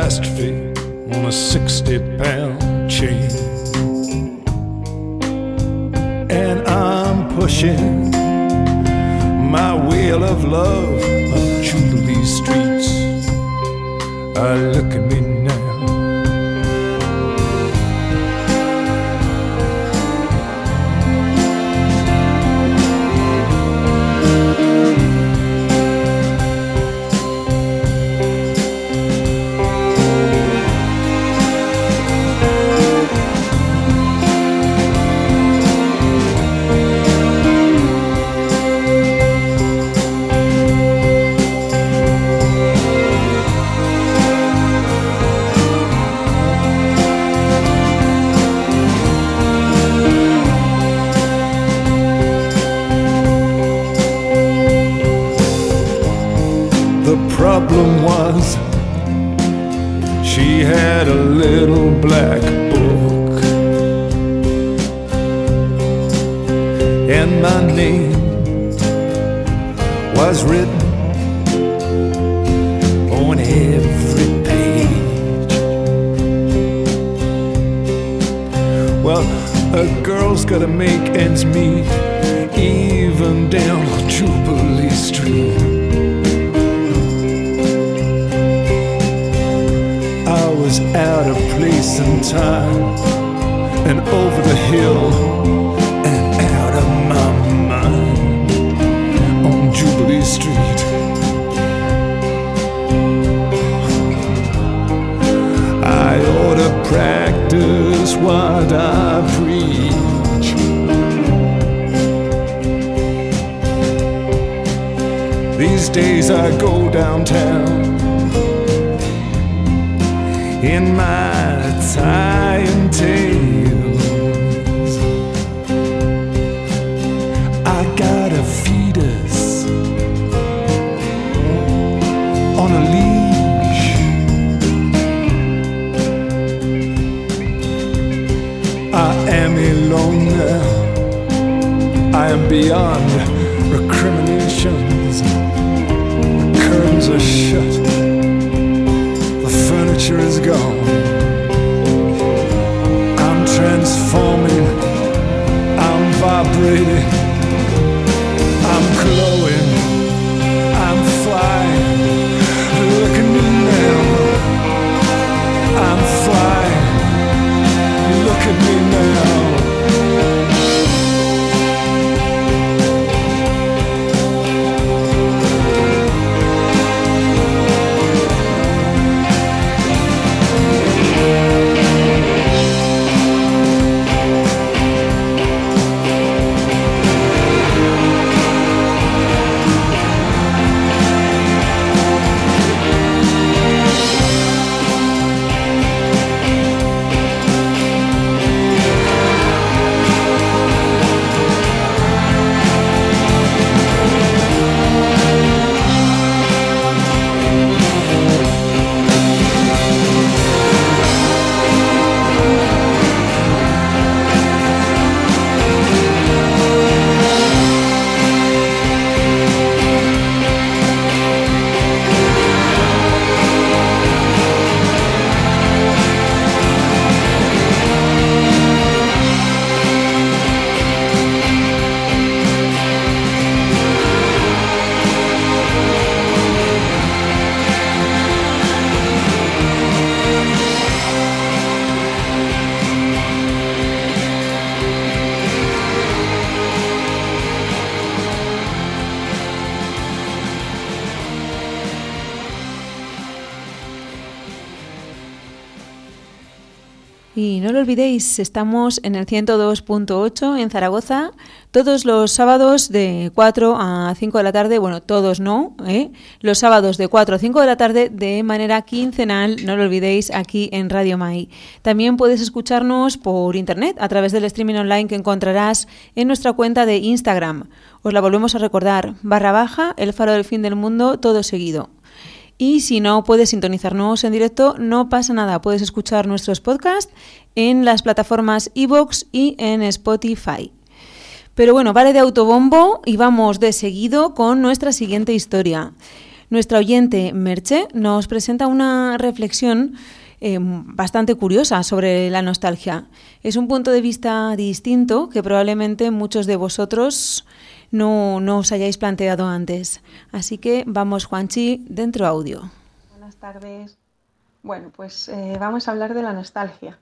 catastrophe on a 60 pound chain. And I'm pushing my wheel of love up Jubilee streets. I look at me problem was she had a little black book and my name was written on every page. Well, a girl's gotta make ends meet, even down on Jubilee Street. Was out of place and time and over the hill and out of my mind on Jubilee Street. I ought to practice what I preach. These days I go downtown in my tie and tails. I got a fetus on a leash. I am alone now. I am beyond recriminations. The curtains are shut the furniture is gone. I'm transforming, I'm vibrating, olvidéis, estamos en el 102.8 en Zaragoza todos los sábados de 4 a 5 de la tarde, bueno, todos no, ¿eh? los sábados de 4 a 5 de la tarde de manera quincenal, no lo olvidéis, aquí en Radio Mai. También puedes escucharnos por internet a través del streaming online que encontrarás en nuestra cuenta de Instagram. Os la volvemos a recordar, barra baja, el faro del fin del mundo, todo seguido. Y si no puedes sintonizarnos en directo, no pasa nada. Puedes escuchar nuestros podcasts en las plataformas iVoox y en Spotify. Pero bueno, vale de autobombo y vamos de seguido con nuestra siguiente historia. Nuestra oyente Merche nos presenta una reflexión eh, bastante curiosa sobre la nostalgia. Es un punto de vista distinto que probablemente muchos de vosotros no, no os hayáis planteado antes. Así que vamos, Juanchi, dentro audio. Buenas tardes. Bueno, pues eh, vamos a hablar de la nostalgia.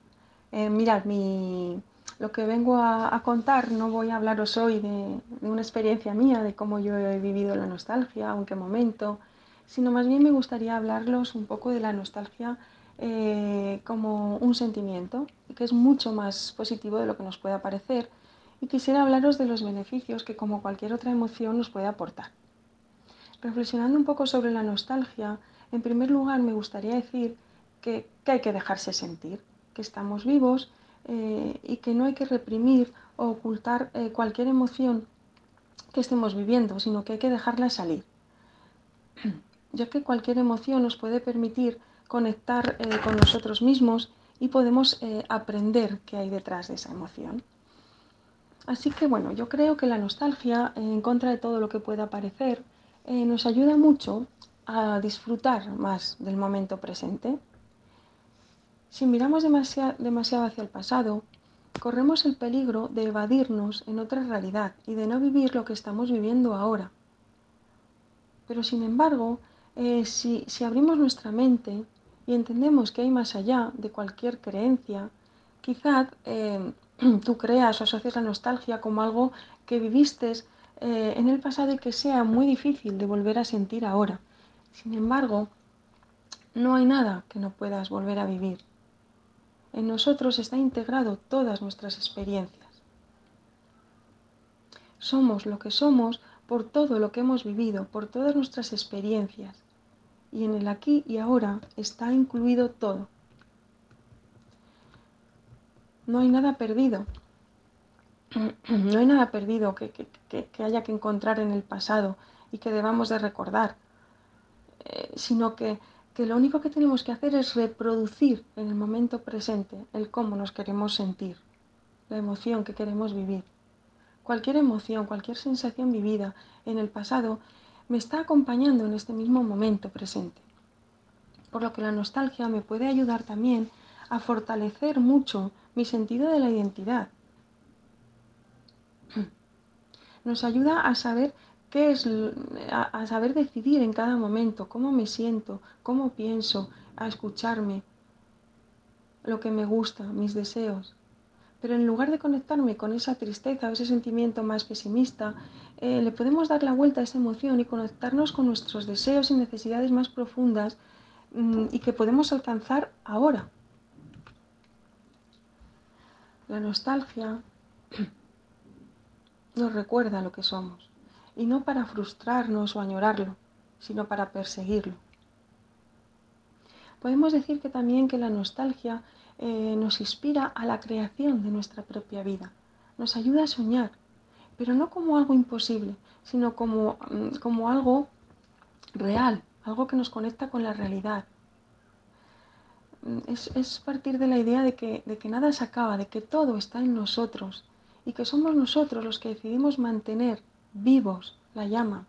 Eh, mirad, mi, lo que vengo a, contar no voy a hablaros hoy de, de, una experiencia mía, de cómo yo he vivido la nostalgia, en qué momento, sino más bien me gustaría hablarlos un poco de la nostalgia eh, como un sentimiento, que es mucho más positivo de lo que nos pueda parecer y quisiera hablaros de los beneficios que como cualquier otra emoción nos puede aportar. Reflexionando un poco sobre la nostalgia, en primer lugar me gustaría decir que, hay que dejarse sentir, que estamos vivos eh, y que no hay que reprimir o ocultar eh, cualquier emoción que estemos viviendo, sino que hay que dejarla salir, ya que cualquier emoción nos puede permitir conectar eh, con nosotros mismos y podemos aprender qué hay detrás de esa emoción. Así que bueno, yo creo que la nostalgia, en contra de todo lo que pueda parecer, eh, nos ayuda mucho a disfrutar más del momento presente. Si miramos demasiado, hacia el pasado, corremos el peligro de evadirnos en otra realidad y de no vivir lo que estamos viviendo ahora. Pero sin embargo, eh, si, abrimos nuestra mente y entendemos que hay más allá de cualquier creencia, quizás eh, tú creas o asocias la nostalgia como algo que viviste eh, en el pasado y que sea muy difícil de volver a sentir ahora. Sin embargo, no hay nada que no puedas volver a vivir. En nosotros está integrado todas nuestras experiencias. Somos lo que somos por todo lo que hemos vivido, por todas nuestras experiencias. Y en el aquí y ahora está incluido todo. No hay nada perdido. No hay nada perdido que, que, que, haya que encontrar en el pasado y que debamos de recordar, eh, sino que, que lo único que tenemos que hacer es reproducir en el momento presente el cómo nos queremos sentir, la emoción que queremos vivir. Cualquier emoción, cualquier sensación vivida en el pasado me está acompañando en este mismo momento presente. Por lo que la nostalgia me puede ayudar también a fortalecer mucho mi sentido de la identidad. Nos ayuda a saber qué es, a, saber decidir en cada momento cómo me siento, cómo pienso, a escucharme, lo que me gusta, mis deseos. Pero en lugar de conectarme con esa tristeza o ese sentimiento más pesimista, eh, le podemos dar la vuelta a esa emoción y conectarnos con nuestros deseos y necesidades más profundas mm, y que podemos alcanzar ahora. La nostalgia nos recuerda lo que somos, y no para frustrarnos o añorarlo, sino para perseguirlo. Podemos decir que también que la nostalgia eh, nos inspira a la creación de nuestra propia vida, nos ayuda a soñar, pero no como algo imposible, sino como, mm, como algo real, algo que nos conecta con la realidad, es, partir de la idea de que, de que nada se acaba, de que todo está en nosotros y que somos nosotros los que decidimos mantener vivos la llama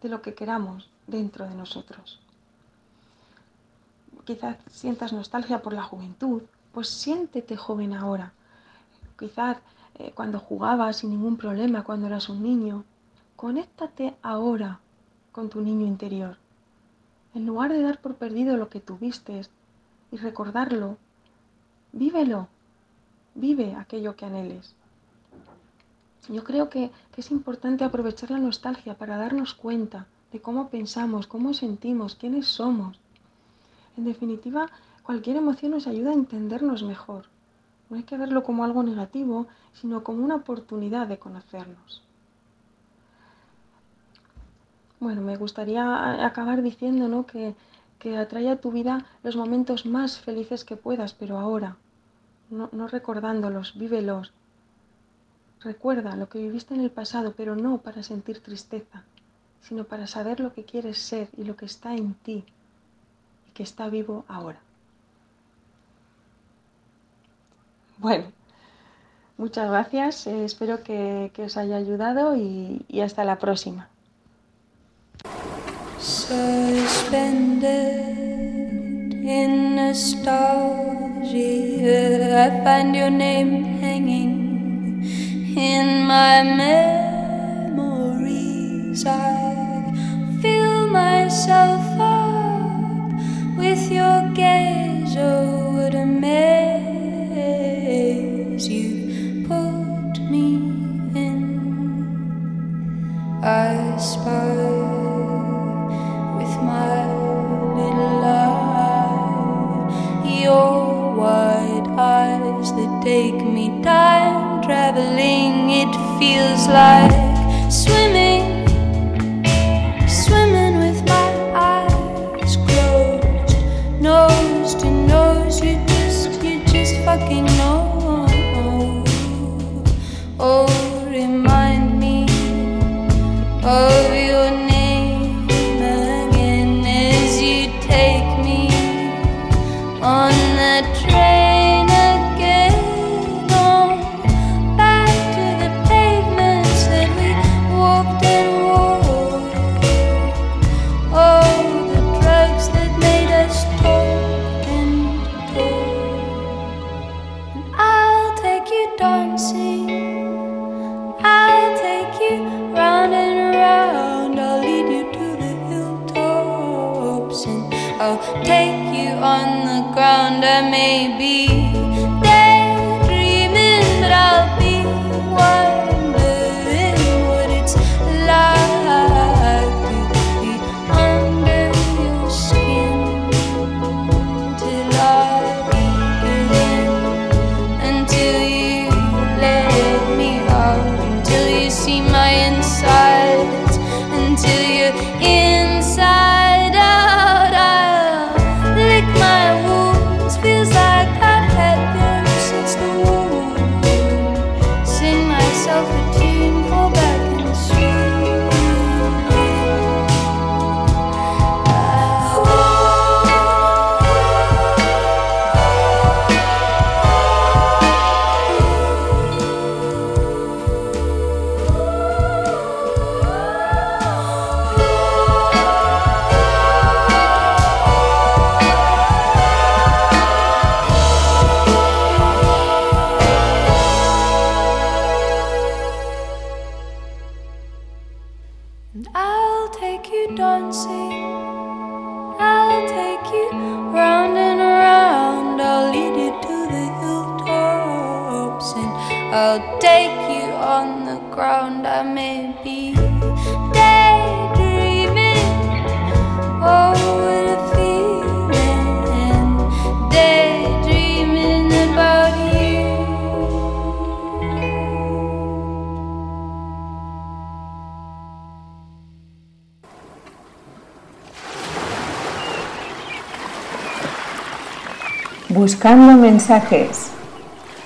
de lo que queramos dentro de nosotros. Quizás sientas nostalgia por la juventud, pues siéntete joven ahora. Quizás eh, cuando jugabas sin ningún problema, cuando eras un niño, conéctate ahora con tu niño interior. En lugar de dar por perdido lo que tuviste, y recordarlo. Vívelo, vive aquello que anheles. Yo creo que, es importante aprovechar la nostalgia para darnos cuenta de cómo pensamos, cómo sentimos, quiénes somos. En definitiva, cualquier emoción nos ayuda a entendernos mejor. No hay que verlo como algo negativo, sino como una oportunidad de conocernos. Bueno, me gustaría acabar diciendo ¿no? que que atrae a tu vida los momentos más felices que puedas, pero ahora, no, no recordándolos, vívelos. Recuerda lo que viviste en el pasado, pero no para sentir tristeza, sino para saber lo que quieres ser y lo que está en ti y que está vivo ahora. Bueno, muchas gracias, eh, espero que, os haya ayudado y hasta la próxima. Suspended in nostalgia, I find your name hanging in my memories. I fill myself up with your gaze. Oh, what a maze you put me in. I spy. Time traveling. It feels like swimming, swimming with my eyes closed, nose to nose. You just, you just fucking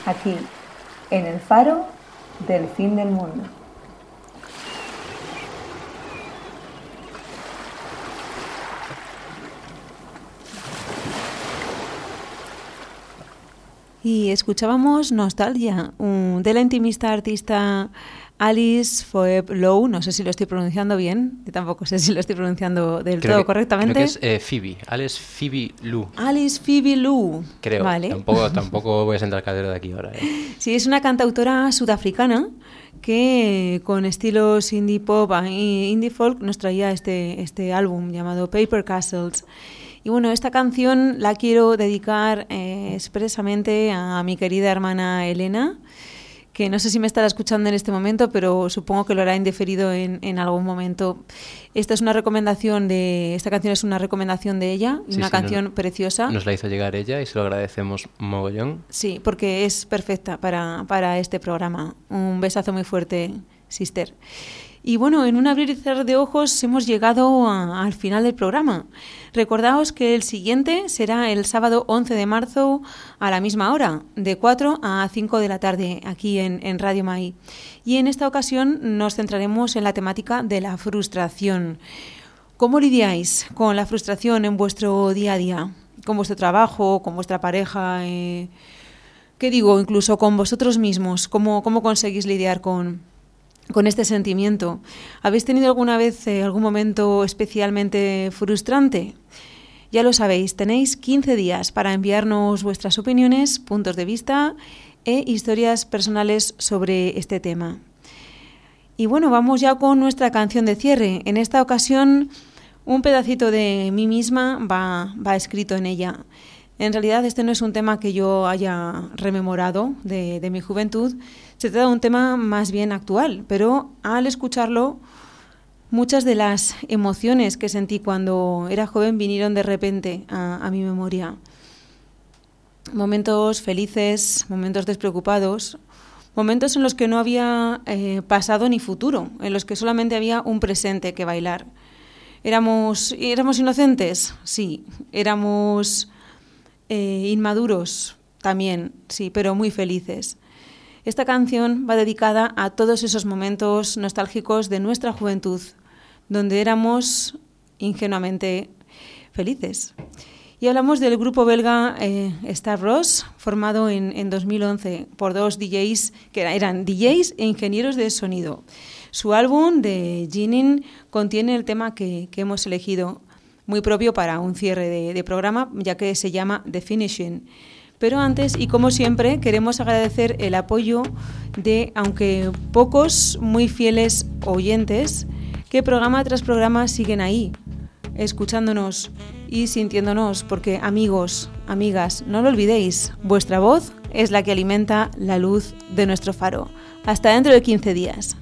aquí en el faro del fin del mundo. Y escuchábamos Nostalgia de la intimista artista Alice Phoebe Lowe. No sé si lo estoy pronunciando bien, yo tampoco sé si lo estoy pronunciando del Creo todo que- correctamente. Creo que es eh, Phoebe, Alex Phoebe Lu, Alice Phoebe Lowe. creo. Vale. Tampoco, tampoco voy a sentar cadero de aquí ahora. eh. Sí, es una cantautora sudafricana que con estilos indie pop e indie folk nos traía este, este álbum llamado Paper Castles. Y bueno, esta canción la quiero dedicar eh, expresamente a mi querida hermana Elena, que no sé si me estará escuchando en este momento, pero supongo que lo hará indeferido en, en algún momento. Esta es una recomendación de, esta canción es una recomendación de ella, Sí, una sí, canción preciosa. Nos la hizo llegar ella y se lo agradecemos mogollón. Sí, porque es perfecta para, para este programa. Un besazo muy fuerte, sister. Y bueno, en un abrir y cerrar de ojos hemos llegado al final del programa. Recordaos que el siguiente será el sábado 11 de marzo a la misma hora, de 4 a 5 de la tarde, aquí en, Radio Mai. Y en esta ocasión nos centraremos en la temática de la frustración. ¿Cómo lidiáis con la frustración en vuestro día a día? Con vuestro trabajo, con vuestra pareja, eh, ¿qué digo? Incluso con vosotros mismos. ¿Cómo, cómo conseguís lidiar con, con este sentimiento? ¿Habéis tenido alguna vez eh, algún momento especialmente frustrante? Ya lo sabéis, tenéis 15 días para enviarnos vuestras opiniones, puntos de vista e historias personales sobre este tema. Y bueno, vamos ya con nuestra canción de cierre. En esta ocasión, un pedacito de mí misma va, va escrito en ella. En realidad, este no es un tema que yo haya rememorado de, de mi juventud, se trata de un tema más bien actual, pero al escucharlo, muchas de las emociones que sentí cuando era joven vinieron de repente a, mi memoria. Momentos felices, momentos despreocupados, momentos en los que no había eh, pasado ni futuro, en los que solamente había un presente que bailar. ¿Éramos, éramos inocentes? Sí. ¿Éramos eh, inmaduros? También, sí, pero muy felices. Esta canción va dedicada a todos esos momentos nostálgicos de nuestra juventud, donde éramos ingenuamente felices. Y hablamos del grupo belga eh, Star Ross, formado en, en 2011 por dos DJs que era- eran DJs e ingenieros de sonido. Su álbum de Ginin contiene el tema que, que hemos elegido, muy propio para un cierre de, de programa, ya que se llama The Finishing. Pero antes, y como siempre, queremos agradecer el apoyo de, aunque pocos, muy fieles oyentes, que programa tras programa siguen ahí, escuchándonos y sintiéndonos, porque amigos, amigas, no lo olvidéis, vuestra voz es la que alimenta la luz de nuestro faro. Hasta dentro de 15 días.